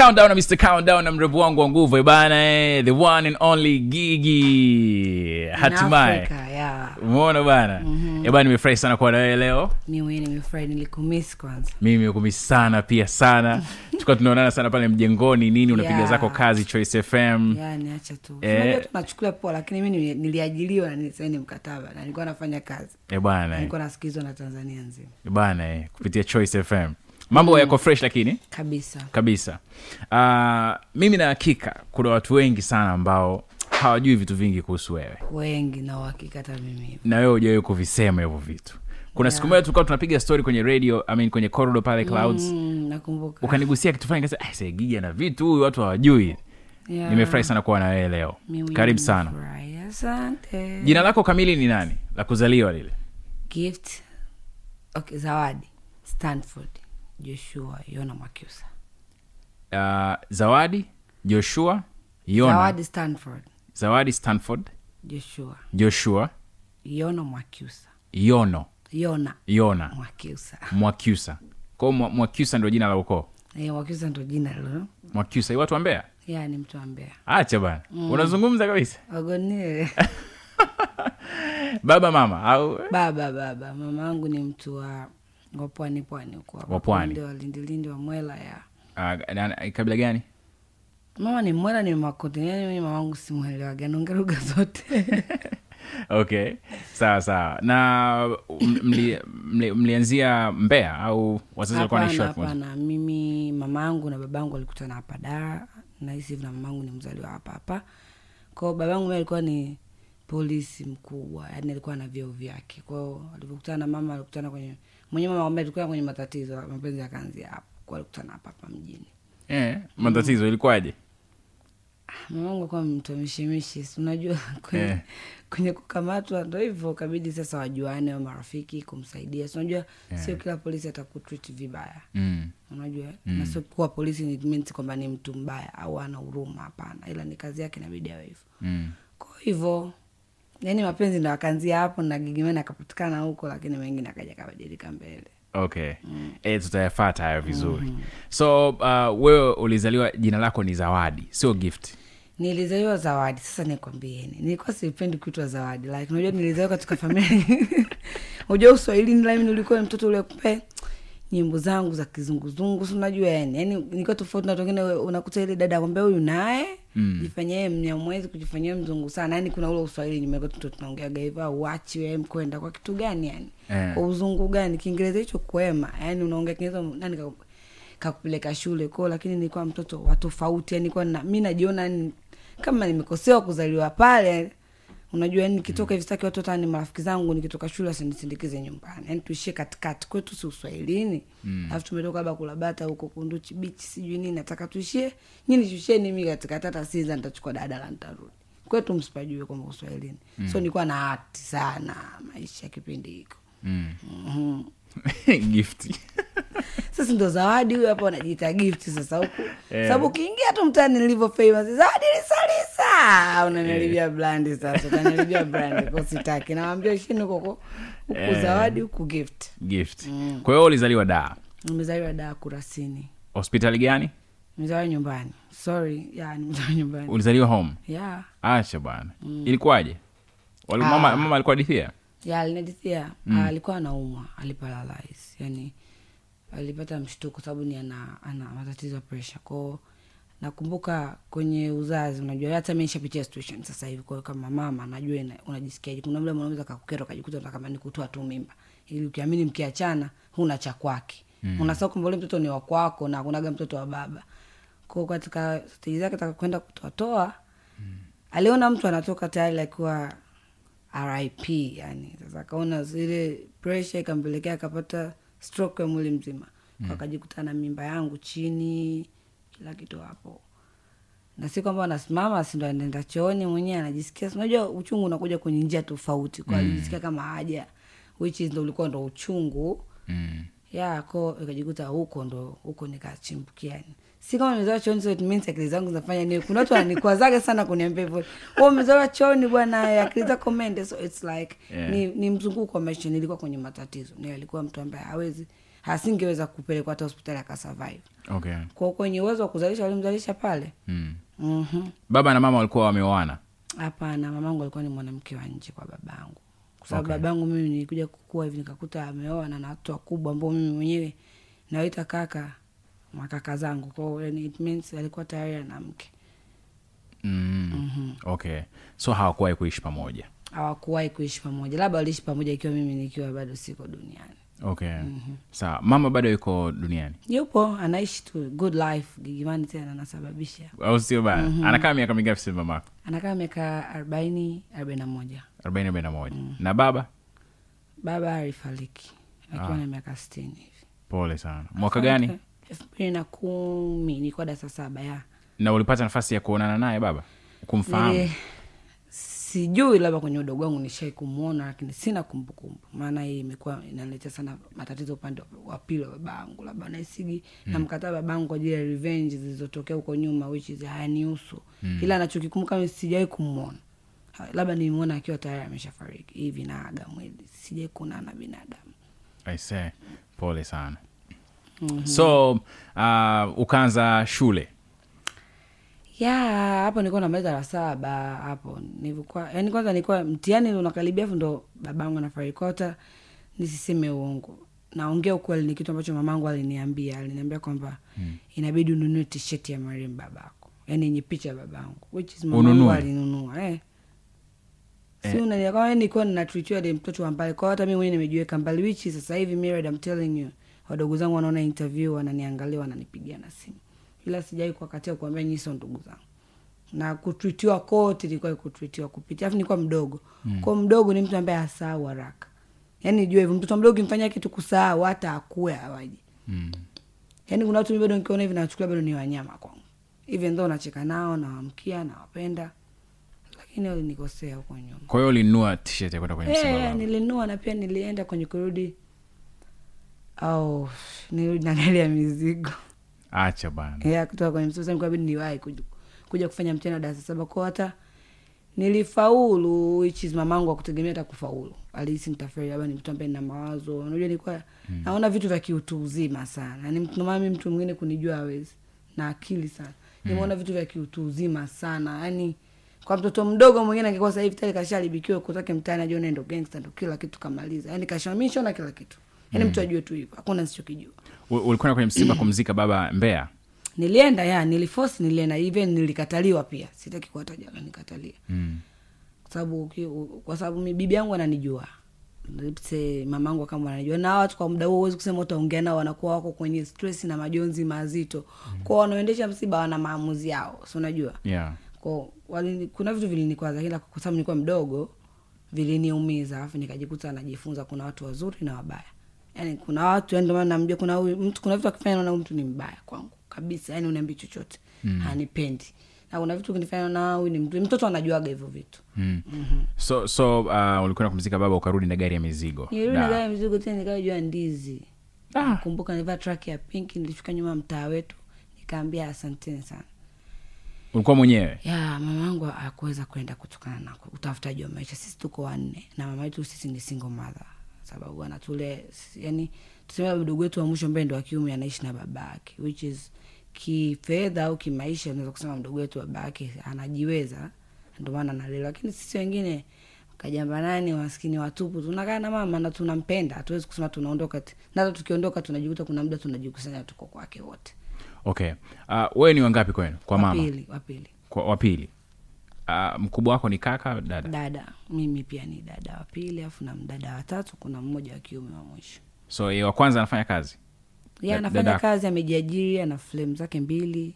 countdown na mr countdown na mrevu wangu wa nguvu eh, eh, the one and only gigi. Hatimaye. Yeah. umeona bana? Mm-hmm. bana nimefurahi sana kuwa na wewe leo. Nimefurahi kwanza. Mimi nimekumi sana pia sana. Tukawa tunaonana sana pale mjengoni nini unapiga Yeah. zako kazi choice fm Yeah, tu. Eh. unajua tunachukulia poa lakini mi nili- na nilisaini mkataba na nilikuwa nafanya kazi. Eh, bana eh. nilikuwa nasikizwa na tanzania nzima. Eh, bana eh, kupitia choice fm mambo yako fresh lakini? Kabisa. Kabisa. Uh, mimi na hakika kuna watu wengi sana ambao hawajui vitu vingi kuhusu wewe. Wengi na uhakika hata mimi. Na wewe ujawai kuvisema hivyo vitu. Kuna yeah. siku moja tulikuwa tunapiga story kwenye radio I mean, kwenye corridor pale clouds. Mm. mm, nakumbuka. Ukanigusia kitu fulani nikasema, "Ah, na vitu huyu watu hawajui. Yeah. nimefurahi sana kuwa na wewe leo. Karibu sana. asante. Jina lako kamili ni nani? La kuzaliwa lile? Gift. Okay, zawadi. Stanford joshua yona mwakyusa. Uh, zawadi joshua yona. Zawadi, stanford. Zawadi stanford. Joshua joshua yona mwakyusa. Yono. Yona yona. Mwakyusa. Mwakyusa. Kwao Mwa- mwakyusa ndio jina la ukoo? E, mwakyusa ndio jina lo mwakyusa watu wa mbea ya ni mtu ambea acha bana mm. unazungumza kabisa? Wagonie baba mama au? Baba baba. Mama yangu ni mtu wa wa pwani huko. Wa mwela ya. Uh, na- kabila gani? Mama ni mwela ni makote. Yani mimi mama wangu simwelewaga anaongea lugha zote. Okay. Sawa sawa. Na mlianzia mli, mli, mbea au wazazi walikuwa naishi hapana mimi mama yangu na baba yangu walikutana hapa daa nahisi hivi na mama yangu ni mzaliwa hapa hapa. Kwao baba yangu mi alikuwa ni polisi mkubwa. Yani alikuwa na vyeo vyake. Kwao alivyokutana na mama alikutana kwenye mwenyewe mama ambaye alikuwa kwenye matatizo mapenzi yakaanzia hapo alikutana hapa hapa mjini eh, matatizo ilikuwaje mamangu alikuwa mtu unajua kwenye, yeah. kwenye kukamatwa ndo hivyo kabidi sasa wajuane wa marafiki kumsaidia unajua yeah. sio kila polisi atakutrit vibaya mm. unajua na sio kuwa polisi ni means kwamba ni mtu mbaya au ana huruma hapana ila ni kazi yake inabidi awe hivyo Mm. kwa hivyo yani mapenzi ndo akaanzia hapo na gigimen akapatikana huko lakini mengine akaja akabadilika mbele. Okay. Mm. e, tutayafata hayo vizuri. Mm-hmm. so uh, wewe ulizaliwa jina lako ni zawadi sio gift? Nilizaliwa zawadi. Sasa nikwambieni nilikuwa sipendi kuitwa zawadi. Like unajua nilizaliwa katika familia. Unajua uswahilini lami ulikuwa mtoto ule kupe nyimbo zangu za kizunguzungu si unajua yani. Yani nilikuwa tofauti na wengine unakuta ile dada akwambia huyu naye mm. jifanyie mnyamwezi kujifanyia mzungu sana. Yani kuna ule uswahili nyuma yetu tunaongeaga hivyo uachi wewe mkwenda kwa kitu gani yani yeah. kwa uzungu gani? Kiingereza hicho kwema. Yani unaongea kiingereza nani ka- kakupeleka shule koo lakini nilikuwa mtoto wa tofauti. Yani kwa na, mi najiona kama nimekosewa kuzaliwa pale unajua yani nikitoka hivi sitaki watu hata ni marafiki zangu nikitoka shule wasinisindikize nyumbani. Yani tuishie katikati. Kwetu si uswahilini. Alafu tumetoka labda kulabata huko kunduchi bichi sijui nini nataka tuishie. Nyini shusheni mi katikati hata siza nitachukua dadala nitarudi. Kwetu msipajue kwamba uswahilini. So nilikuwa na hati sana maisha ya kipindi hiko. Mm. Mhm. gift sasa ndo zawadi huyo hapa wanajiita gift sasa huku. Sababu ukiingia tu mtani nilivyo famous zawadi lisalisa unanilibia brandi sasa utanilibia brandi. Ko sitaki. Nawambia shini huko huku yeah. zawadi huku gift. Gift. Kwa hiyo ulizaliwa daa nimezaliwa daa kurasini. Hospitali gani? Nimezaliwa nyumbani. Sorry ya nimezaliwa nyumbani. Ulizaliwa home? Yeah. acha bwana. Ilikuwaje? Wali- mama, mama alikuwa dithia ya alinadithia mm. alikuwa anaumwa aliparalyze. Yani alipata mshtuko sababu ni ana, ana matatizo ya presha kwao nakumbuka kwenye uzazi unajua hata mi nishapitia situation sasa hivi kwao kama mama najua unajisikiaje. Kuna mda mwanaume kakukera ukajikuta unataka kama ni kutoa tu mimba. Ili ukiamini mkiachana huna cha kwake. Mm. unasahau kwamba ule mtoto ni wakwako na kunaga mtoto wa baba. Kwao katika steji zake taka kwenda kutoatoa mm. aliona mtu anatoka tayari akiwa rip yani. Sasa akaona zile presha ikampelekea akapata stroke ya mwili mzima. Mm. akajikuta na mimba yangu chini kila kitu hapo. Na si kwamba anasimama sindo anaenda chooni mwenyewe anajisikia si unajua uchungu unakuja kwenye njia tofauti. Kwa alijisikia kama haja which is ndo ulikuwa ndo uchungu. Mm. ya ko ikajikuta huko ndo huko nikachimbukia yani si kama nimezoa chooni so it means akili zangu zinafanya nini? Kuna watu wananikwazaga sana kuniambia hivyo. "Wewe umezoa chooni bwana akili zako mende so it's like Yeah. ni, ni mzunguko wa maisha nilikuwa kwenye matatizo. Ni mtu ambaye hawezi asingeweza kupelekwa hata hospitali akasurvive. Okay. Kwa kwenye uwezo wa kuzalisha walimzalisha pale. Mm. Mhm. baba na mama walikuwa wameoana? Hapana mamangu alikuwa ni mwanamke wa nje kwa babangu. Kwa sababu Okay. babangu mimi nilikuja kukua hivi nikakuta ameoa na na wakubwa ambao mimi mwenyewe nawaita kaka makaka zangu. Kwao yani it means alikuwa tayari ana mke. Mm. okay. So hawakuwahi kuishi pamoja? Hawakuwahi kuishi pamoja. Labda waliishi pamoja ikiwa mimi nikiwa bado siko duniani. Okay. Sawa mama bado yuko duniani? Yupo. Anaishi tu good life. Gigimani tena anasababisha. Au sio bana anakaa miaka mingapi sasa mamako anakaa miaka arobaini arobaini na moja. Arobaini arobaini na moja. Na baba? Baba alifariki. Akiwa na miaka sitini hivi. Pole sana. Mwaka gani elfu mbili na kumi nilikuwa darasa saba ya. Na ulipata nafasi ya kuonana naye baba? Kumfahamu? E, sijui labda kwenye udogo wangu nishai kumwona lakini sina kumbukumbu. Maana hii imekuwa inaletea sana matatizo upande wa pili wa babangu labda naisigi mm. namkataa babangu kwa ajili ya revenge zilizotokea huko nyuma which is hayanihusu. Mm. ila nachokikumbuka mimi sijawai kumwona labda nimwona akiwa tayari ameshafariki. Hivi naaga mwili. Sijai kuonana binadamu. I pole sana so uh, ukaanza shule? Ya hapo nilikuwa namaliza la saba hapo. Nilikuwa yani kwanza nilikuwa mtihani unakaribia afu ndo babangu anafariki hata nisiseme uongo. Naongea ukweli ni kitu ambacho mamangu aliniambia. Aliniambia kwamba mm. inabidi ununue tisheti ya mariam babako. Yani yenye picha ya babangu which is mamangu alinunua eh. si unanielewa? kama nilikuwa ninatritiwa de mtoto wa mbali. Kwao hata mi mwenyewe nimejiweka mbali which sasa hivi married I'm telling you wadogo zangu wanaona interview wananiangalia wananipigia na simu. Ila sijawai kuwakatia kuambia nyinyi sio ndugu zangu. Na kutwitiwa kote ilikuwa kutwitiwa kupitia. Afu nilikuwa mdogo. Mm. kwa mdogo ni mtu ambaye asahau haraka. Yaani jua hivyo mtoto mdogo kimfanyia kitu kusahau hata akue awaji mm. yaani kuna watu bado nikiona hivi nawachukulia bado ni wanyama kwangu. Even though nacheka nao nawamkia nawapenda. Lakini walinikosea huko nyuma. Kwa hiyo ulinunua ya kwenda kwenye msiba Eh, nilinunua na pia nilienda kwenye kurudi au nirudi na gari ya mizigo. Acha bana. Yeah, kutoka kwenye msosa nikabidi niwahi kuja, kuja kufanya mtihani wa darasa saba. Kwao hata nilifaulu which is mamangu akutegemea hata kufaulu. Alihisi nitaferi labda ni mtu ambaye nina mawazo. Unajua nilikuwa mm. naona vitu vya kiutu uzima sana. Ni mtu mtu mwingine kunijua awezi na akili sana. Nimeona vitu vya kiutu uzima sana. Yani kwa mtoto mdogo mwingine angekuwa sahivi hivi tayari kasharibikiwa kutake mtaani ajua nendo gangsta ndo kila kitu kamaliza. Yani kashamishona kila kitu yani mtu ajue tu hivyo hakuna nisichokijua U- ulikwenda kwenye msiba kumzika baba mbea nilienda ya niliforce nilienda. Even nilikataliwa pia. Sitaki kuwataja nikatalia. Mm. kwa sababu kwa sababu bibi yangu ananijua. Mamangu kama ananijua. Na watu kwa muda huo huwezi kusema utaongea nao wanakuwa wako kwenye stress na majonzi mazito. Mm. kwao wanaoendesha msiba wana maamuzi yao si unajua? Yeah. Kuna vitu vilinikwaza ila kwa sababu nilikuwa mdogo viliniumiza alafu nikajikuta najifunza kuna watu wazuri na wabaya yani kuna watu yani ndio maana namjua kuna huyu mtu kuna vitu akifanya naona huyu mtu ni mbaya kwangu kabisa yani uniambi chochote. Mm. hanipendi. Na kuna vitu kinifanya na huyu ni mtu mtoto anajuaga hivyo vitu. Mm. so so uh, ulikuwa kumzika baba ukarudi na gari ya mizigo. Nirudi na gari ya mizigo tena nikawa juu ndizi. Ah. kumbuka nilivaa track ya pinki nilifika nyuma mtaa wetu nikaambia asanteni sana. Ulikuwa mwenyewe? Ya mama yangu akuweza kwenda kutokana na utafutaji wa maisha. Sisi tuko wanne na mama yetu sisi ni single mother sababu anatule yani tuseme mdogo wetu wa mwisho ambaye ndo wa kiume anaishi na baba ake which is kifedha au kimaisha unaweza kusema mdogo wetu baba yake anajiweza ndio maana analelewa. Lakini sisi wengine kajambanani maskini watupu tunakaa na mama na tunampenda hatuwezi kusema tunaondoka ati- tukiondoka tunajikuta kuna muda tunajikusanya tuko kwake wote. Okay. Uh, wewe ni wangapi kwenu? Kwa mama? wapili wapili kwa wapili uh, mkubwa wako ni kaka dada? Dada. Mimi pia ni dada wa pili alafu na mdada watatu kuna mmoja wa kiume wa mwisho. So yeye wa kwanza anafanya kazi? Ya, anafanya dada- kazi amejiajiri ana flem zake mbili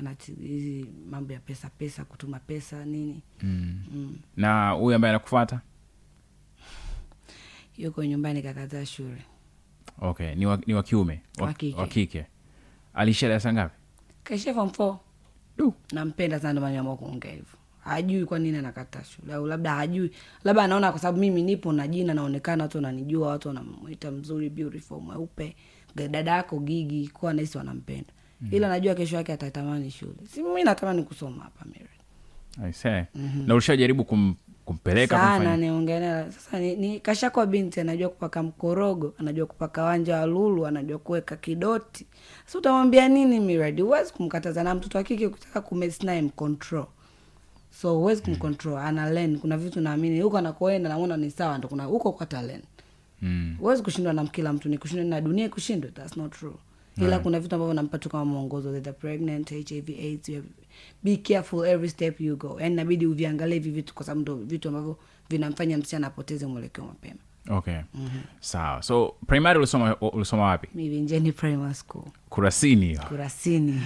ana hizi mambo ya pesa pesa kutuma pesa nini. Mm. mm. na huyu ambaye anakufata yuko nyumbani kakataa shule. Okay ni wa, ni wa kiume? Wa, Wa kike. wa darasa ngapi? Kaishia form four. Nampenda sana kuongea hivyo hajui kwa nini anakataa shule au labda hajui. Labda anaona kwa sababu mimi nipo na jina naonekana watu wananijua watu wanamwita mzuri beautiful mweupe. Dada yako gigi kuwa nahisi wanampenda. Mm. ila najua kesho yake atatamani shule. Si mi natamani kusoma hapa Mary. I say. na ulishajaribu kum, kumpeleka sana kumfanya sasa ni, ni kashakwa binti anajua kupaka mkorogo anajua kupaka wanja wa lulu anajua kuweka kidoti. Sasa utamwambia nini miradi huwezi kumkataza. Na mtoto wa kike ukitaka kumesnaye mcontrol so huwezi kumcontrol ana learn. Kuna vitu naamini huko anakoenda naona ni sawa ndo kuna huko kata learn mm. huwezi kushindwa na kila mtu ni kushindwa na dunia kushindwa that's not true. Ila kuna vitu ambavyo nampa tu kama mwongozo that are pregnant hiv aids have, be careful every step you go. Yani inabidi uviangalie hivi vitu kwa sababu ndo vitu ambavyo vinamfanya msichana apoteze mwelekeo mapema okay. Sawa. So primary ulisoma ulisoma wapi? Mivinjeni primary school. Kurasini. Kurasini.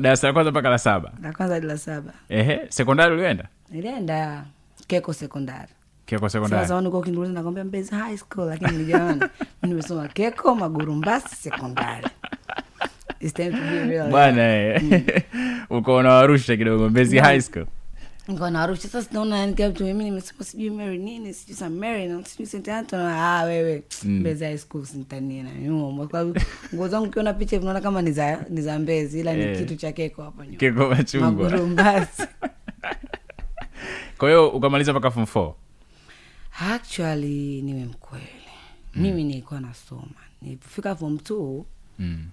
Darasa la kwanza mpaka la saba? La kwanza la saba. Ehe. Sekondari ulienda? Nilienda keko sekondari. Keko sekondari. Sasa nakwambia mbezi high school lakini nijaona nimesoma keko magurumbasi sekondari. Bwana mm. uko unawarusha kidogo mbezi high school niko narusha sasa sinaona yani kila mtu mimi nimesema sijui mary nini sijui sa mary na sijui st anton ah wewe. Mbezi high school sintanie na nyuma kwa sababu nguo zangu ukiona picha vinaona kama ni za ni za mbezi ila ni Eh. kitu cha keko hapa nyuma keko machungwa magurumbasi kwa hiyo ukamaliza mpaka form four? Actually niwe mkweli. Mimi nilikuwa nasoma. Nilipofika form two mm.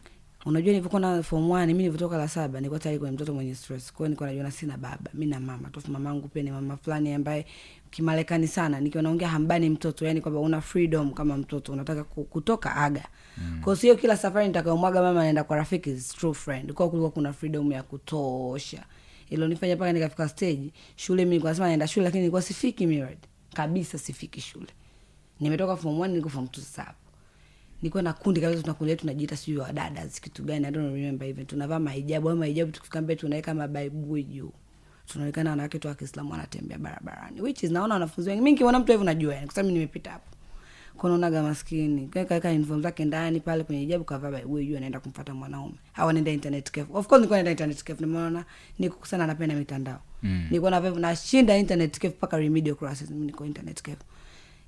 Unajua nilivyokuwa na form one mi nilivyotoka la saba nilikuwa tayari kwenye mtoto mwenye stress. Kwao nilikuwa najiona sina baba mi na mama. Tofu mamangu pia ni mama fulani ambaye kimarekani sana. Nikiwa naongea hambani mtoto yani kwamba una freedom kama mtoto unataka kutoka aga. Mm. Kwa hiyo kila safari nitakayomwaga mama naenda kwa rafiki is true friend. Kwa kulikuwa kuna freedom ya kutosha. Ilonifanya mpaka nikafika stage shule mimi nilikuwa nasema naenda shule lakini nilikuwa sifiki mirad kabisa sifiki shule. Nimetoka form 1 niko form 2 sasa nilikuwa na kundi kabisa tunakulia tunajiita sijui wadada kitu gani I don't remember even tunavaa mahijabu au mahijabu tukifika mbele tunaweka mabaibui juu. Tunaonekana wanawake tu wa Kiislamu wanatembea barabarani which is naona wanafunzi wengi. Mi nikiona mtu hivo najua yani kwa sababu nimepita hapo. Kunaonaga maskini. Kaweka uniform zake ndani pale kwenye hijabu kavaa baibui juu anaenda kumfata mwanaume. Au anaenda internet cafe. Of course nilikuwa naenda internet cafe nimeona niko sana napenda mitandao. Mm. nilikuwa na nashinda internet cafe mpaka remedial classes. Mimi niko internet cafe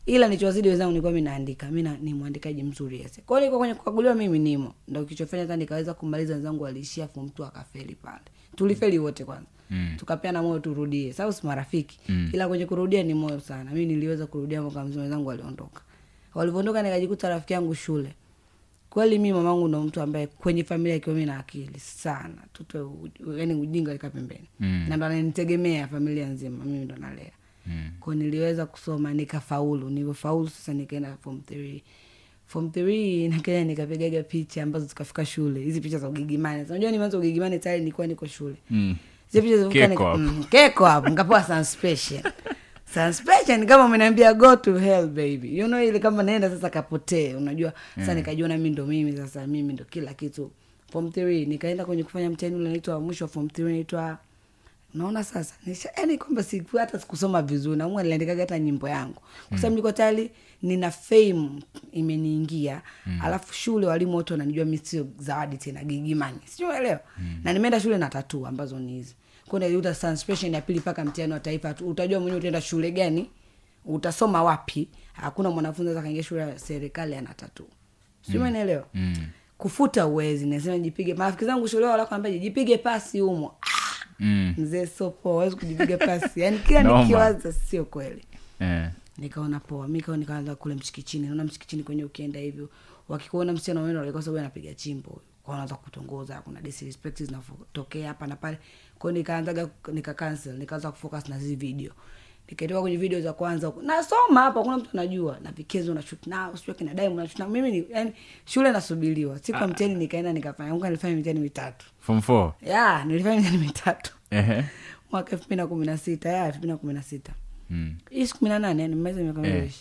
ila nichowazidi wenzangu nilikuwa mimi naandika. Mi na- ni mwandikaji mzuri yes kwao nilikuwa kwenye kukaguliwa mimi nimo. Ndio kilichofanya hata nikaweza kumaliza wenzangu waliishia form 2 akafeli pale. Tulifeli wote kwanza. Mm. tukapeana moyo turudie. Sababu si marafiki. Mm. ila kwenye kurudia ni moyo sana. Mimi niliweza kurudia mwaka mzima wenzangu waliondoka. Walivyoondoka nikajikuta rafiki yangu shule. Kweli mi mamangu ndo mtu ambaye kwenye familia ikiwa mi na akili sana. Tutoe yani ujinga lika pembeni. Mm. na ndo ananitegemea familia nzima. Mimi ndo nalea mm. niliweza kusoma nikafaulu. Nilivyofaulu sasa nikaenda form three. Form three nikaenda nikapigaga picha ambazo zikafika shule. Hizi picha za ugigimani unajua nimeanza ugigimani tayari nilikuwa niko shule. Mm. Keko hapo. mm, keko hapo. Nikapewa suspension suspension kama umeniambia go to hell baby. You know ile kama naenda sasa kapotee. Unajua sasa yeah. Nikajua nami ndo mimi sasa mimi ndo kila kitu. Form three nikaenda kwenye kufanya mtihani ule naitwa mwisho wa form three naitwa naona sasa nisha yani kwamba siku hata sikusoma vizuri naumwa niliandikaga hata nyimbo yangu. Kwa sababu niko tayari nina fame imeniingia. Mm. alafu shule walimu wote wananijua mi sio zawadi tena gigimani. Sijuelewa mm. na nimeenda shule na tatu ambazo ni hizi. Suspension ya pili mpaka mtihani wa taifa. Utajua mwenyewe utaenda shule gani? Utasoma wapi? Hakuna mwanafunzi aweza kaingia shule ya serikali ana tatu siumenielewa mm. kufuta uwezi nasema jipige marafiki zangu shule wala kwambia jipige pasi humo Mm. mzee so poa awezi kujipiga pasi. Yani kila Noma. nikiwaza sio kweli. Yeah. nikaona poa. Mi nikaanza kule mchikichini. Naona mchikichini kwenye ukienda hivyo. Wakikuona msichana wenu walikuwa sababu anapiga chimbo. Kwa kutongoza kuna disrespect zinatokea hapa na pale. Kwao nikaanzaga nika cancel. Nikaanza kufocus na hizi video nikaitoka kwenye video za kwanza huko. nasoma hapa kuna mtu anajua. Na vikezo na shoot nao sio kina dai na shoot nao. Mimi ni yani shule nasubiriwa. Siku ya mtihani nikaenda nikafanya. Mungu nilifanya mitihani mitatu. Form four? Ya nilifanya mitihani mitatu. Ehe. mwaka elfu mbili na kumi na sita. Ya elfu mbili na kumi na sita. Mm. hii siku kumi na nane yani mmeza miaka Eh.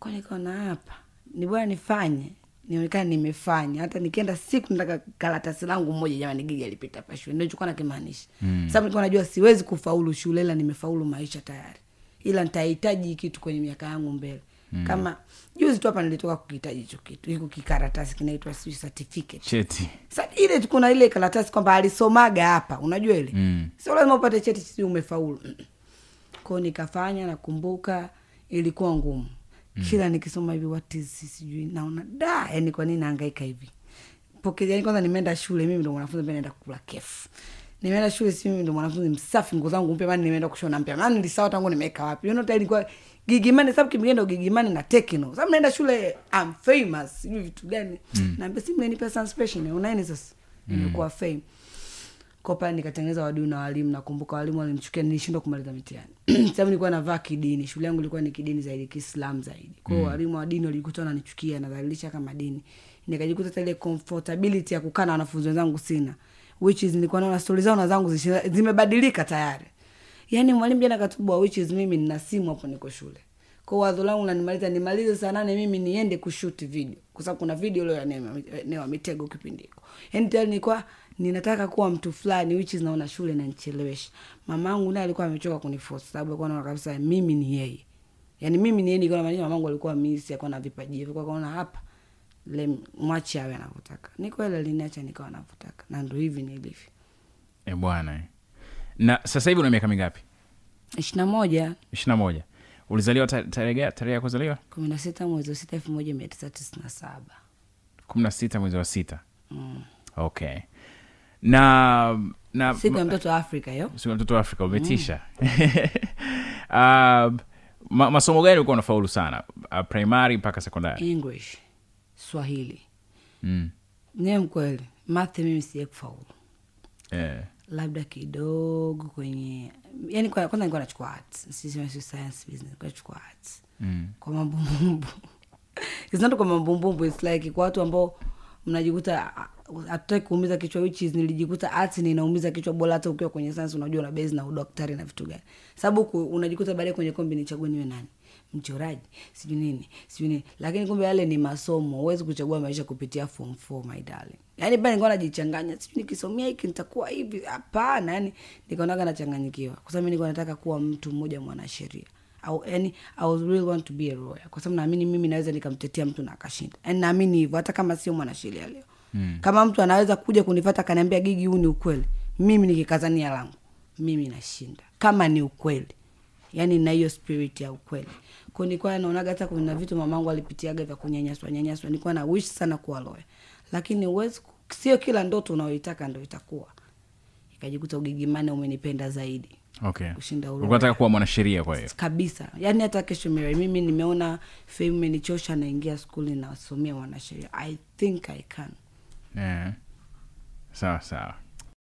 kwa nikaona hapa. Ni bora nifanye. Nionekana nimefanya. Hata nikienda siku nataka karatasi langu moja jamani gigi alipita hapa shule. Ndio chukua nakimaanisha. Mm. sababu nilikuwa najua siwezi kufaulu shule ila nimefaulu maisha tayari ila nitahitaji hii kitu kwenye miaka yangu mbele. Mm. kama juzi tu hapa nilitoka kukihitaji hicho kitu iko kikaratasi kinaitwa sijui certificate. Cheti. Sa ile kuna ile karatasi kwamba alisomaga hapa unajua ile? Mm. sio lazima upate cheti si umefaulu. Kwao nikafanya nakumbuka ilikuwa ngumu. Kila nikisoma hivi watizi sijui naona da yani kwa nini naangaika hivi? Poke yani kwanza nimeenda shule mimi ndo mwanafunzi ambaye naenda kukula kefu nimeenda shule si mimi ndo mwanafunzi msafi nguo zangu mpya maana nimeenda kushona mpya. Maana nilisawa tangu nimeweka wapi. You know tayari kwa gigimani sababu kimgenda gigimani na tekno. Sababu naenda shule I'm famous sijui vitu gani. Mm. naambia si mlenipa suspension unaini sasa? Nimekuwa fame. Kwa pale nikatengeneza wadui na walimu nakumbuka walimu walinichukia nilishindwa kumaliza mitihani. Sababu nilikuwa navaa kidini shule yangu ilikuwa ni kidini zaidi kiislam zaidi. Kwao mm. walimu wa dini walijikuta wananichukia nadhalilisha kama dini. Nikajikuta ile comfortability ya kukaa na wanafunzi wenzangu sina which is nilikuwa naona stori zao na zangu zimebadilika tayari. Yaani mwalimu jana katubwa which is mimi nina simu hapo niko shule. Kwa wazo langu nanimaliza nimalize saa nane mimi niende kushuti video. Kwa sababu kuna video leo ya newa mitego kipindi hiko. Yaani tayari nilikuwa ninataka kuwa mtu fulani which is naona shule nanichelewesha mamangu naye alikuwa amechoka kuniforce sababu alikuwa naona kabisa mimi ni yeye. Yaani mimi ni yeye nilikuwa namaanisha mamangu alikuwa misi alikuwa na vipaji hivyo kwa kaona hapa mwache awe anavyotaka. Ni kweli aliniacha nikawa anavyotaka. Na ndo hivi nilivyo. E bwana eh. na sasa hivi una miaka mingapi? Ishirina moja. Ishirina moja. Ulizaliwa tarehe tarehe ya kuzaliwa? Kumi na sita mwezi wa sita elfu moja mia tisa tisini na saba. Kumi na sita mwezi wa sita. Mm. okay. Na na siku ya mtoto wa afrika hiyo siku ya mtoto wa afrika umetisha. Uh, ma, masomo gani ulikuwa unafaulu sana? Uh, primary mpaka sekondari english swahili. Mm. niwe mkweli. Mathe mimi siye kufaulu. Yeah. labda kidogo kwenye yani kwa- kwanza nilikuwa nachukua arts. Science business nachukua arts. Mm. kwa mambumbumbu it's not kwa mambumbumbu it's like kwa watu ambao mnajikuta hatutaki kuumiza kichwa which is nilijikuta arts ninaumiza kichwa bora hata ukiwa kwenye science unajua una base na udaktari na vitu gani. Sababu unajikuta baadaye kwenye kombi nichague niwe nani mchoraji sijui nini sijui nini. Lakini kumbe yale ni masomo huwezi kuchagua maisha kupitia form four my darling. Yaani pale nilikuwa najichanganya sijui nikisomea hiki nitakuwa hivi hapana yani nikaonaga nachanganyikiwa. Kwa sababu nilikuwa nataka kuwa mtu mmoja mwanasheria. Au yani I was really want to be a lawyer. Kwa sababu naamini mimi naweza nikamtetea mtu na akashinda. Yani naamini hivyo hata kama sio mwanasheria leo. Mm. kama mtu anaweza kuja kunifata akaniambia gigi huu ni ukweli. Mimi nikikazania langu mimi nashinda. Kama ni ukweli yani na hiyo spirit ya ukweli ko nilikuwa naonaga hata kuna vitu mamangu alipitiaga vya kunyanyaswa nyanyaswa. Nilikuwa na wish sana kuwa lawyer. Lakini uwezi sio kila ndoto unaoitaka ndo itakuwa. Ikajikuta ugigimane umenipenda zaidi. Okay. Kushinda ulikuwa nataka kuwa mwanasheria kwa hiyo? Kabisa. Yani hata kesho Mary, mimi nimeona fame imenichosha naingia skuli nasomea mwanasheria. I think i can. Yeah. sawa sawa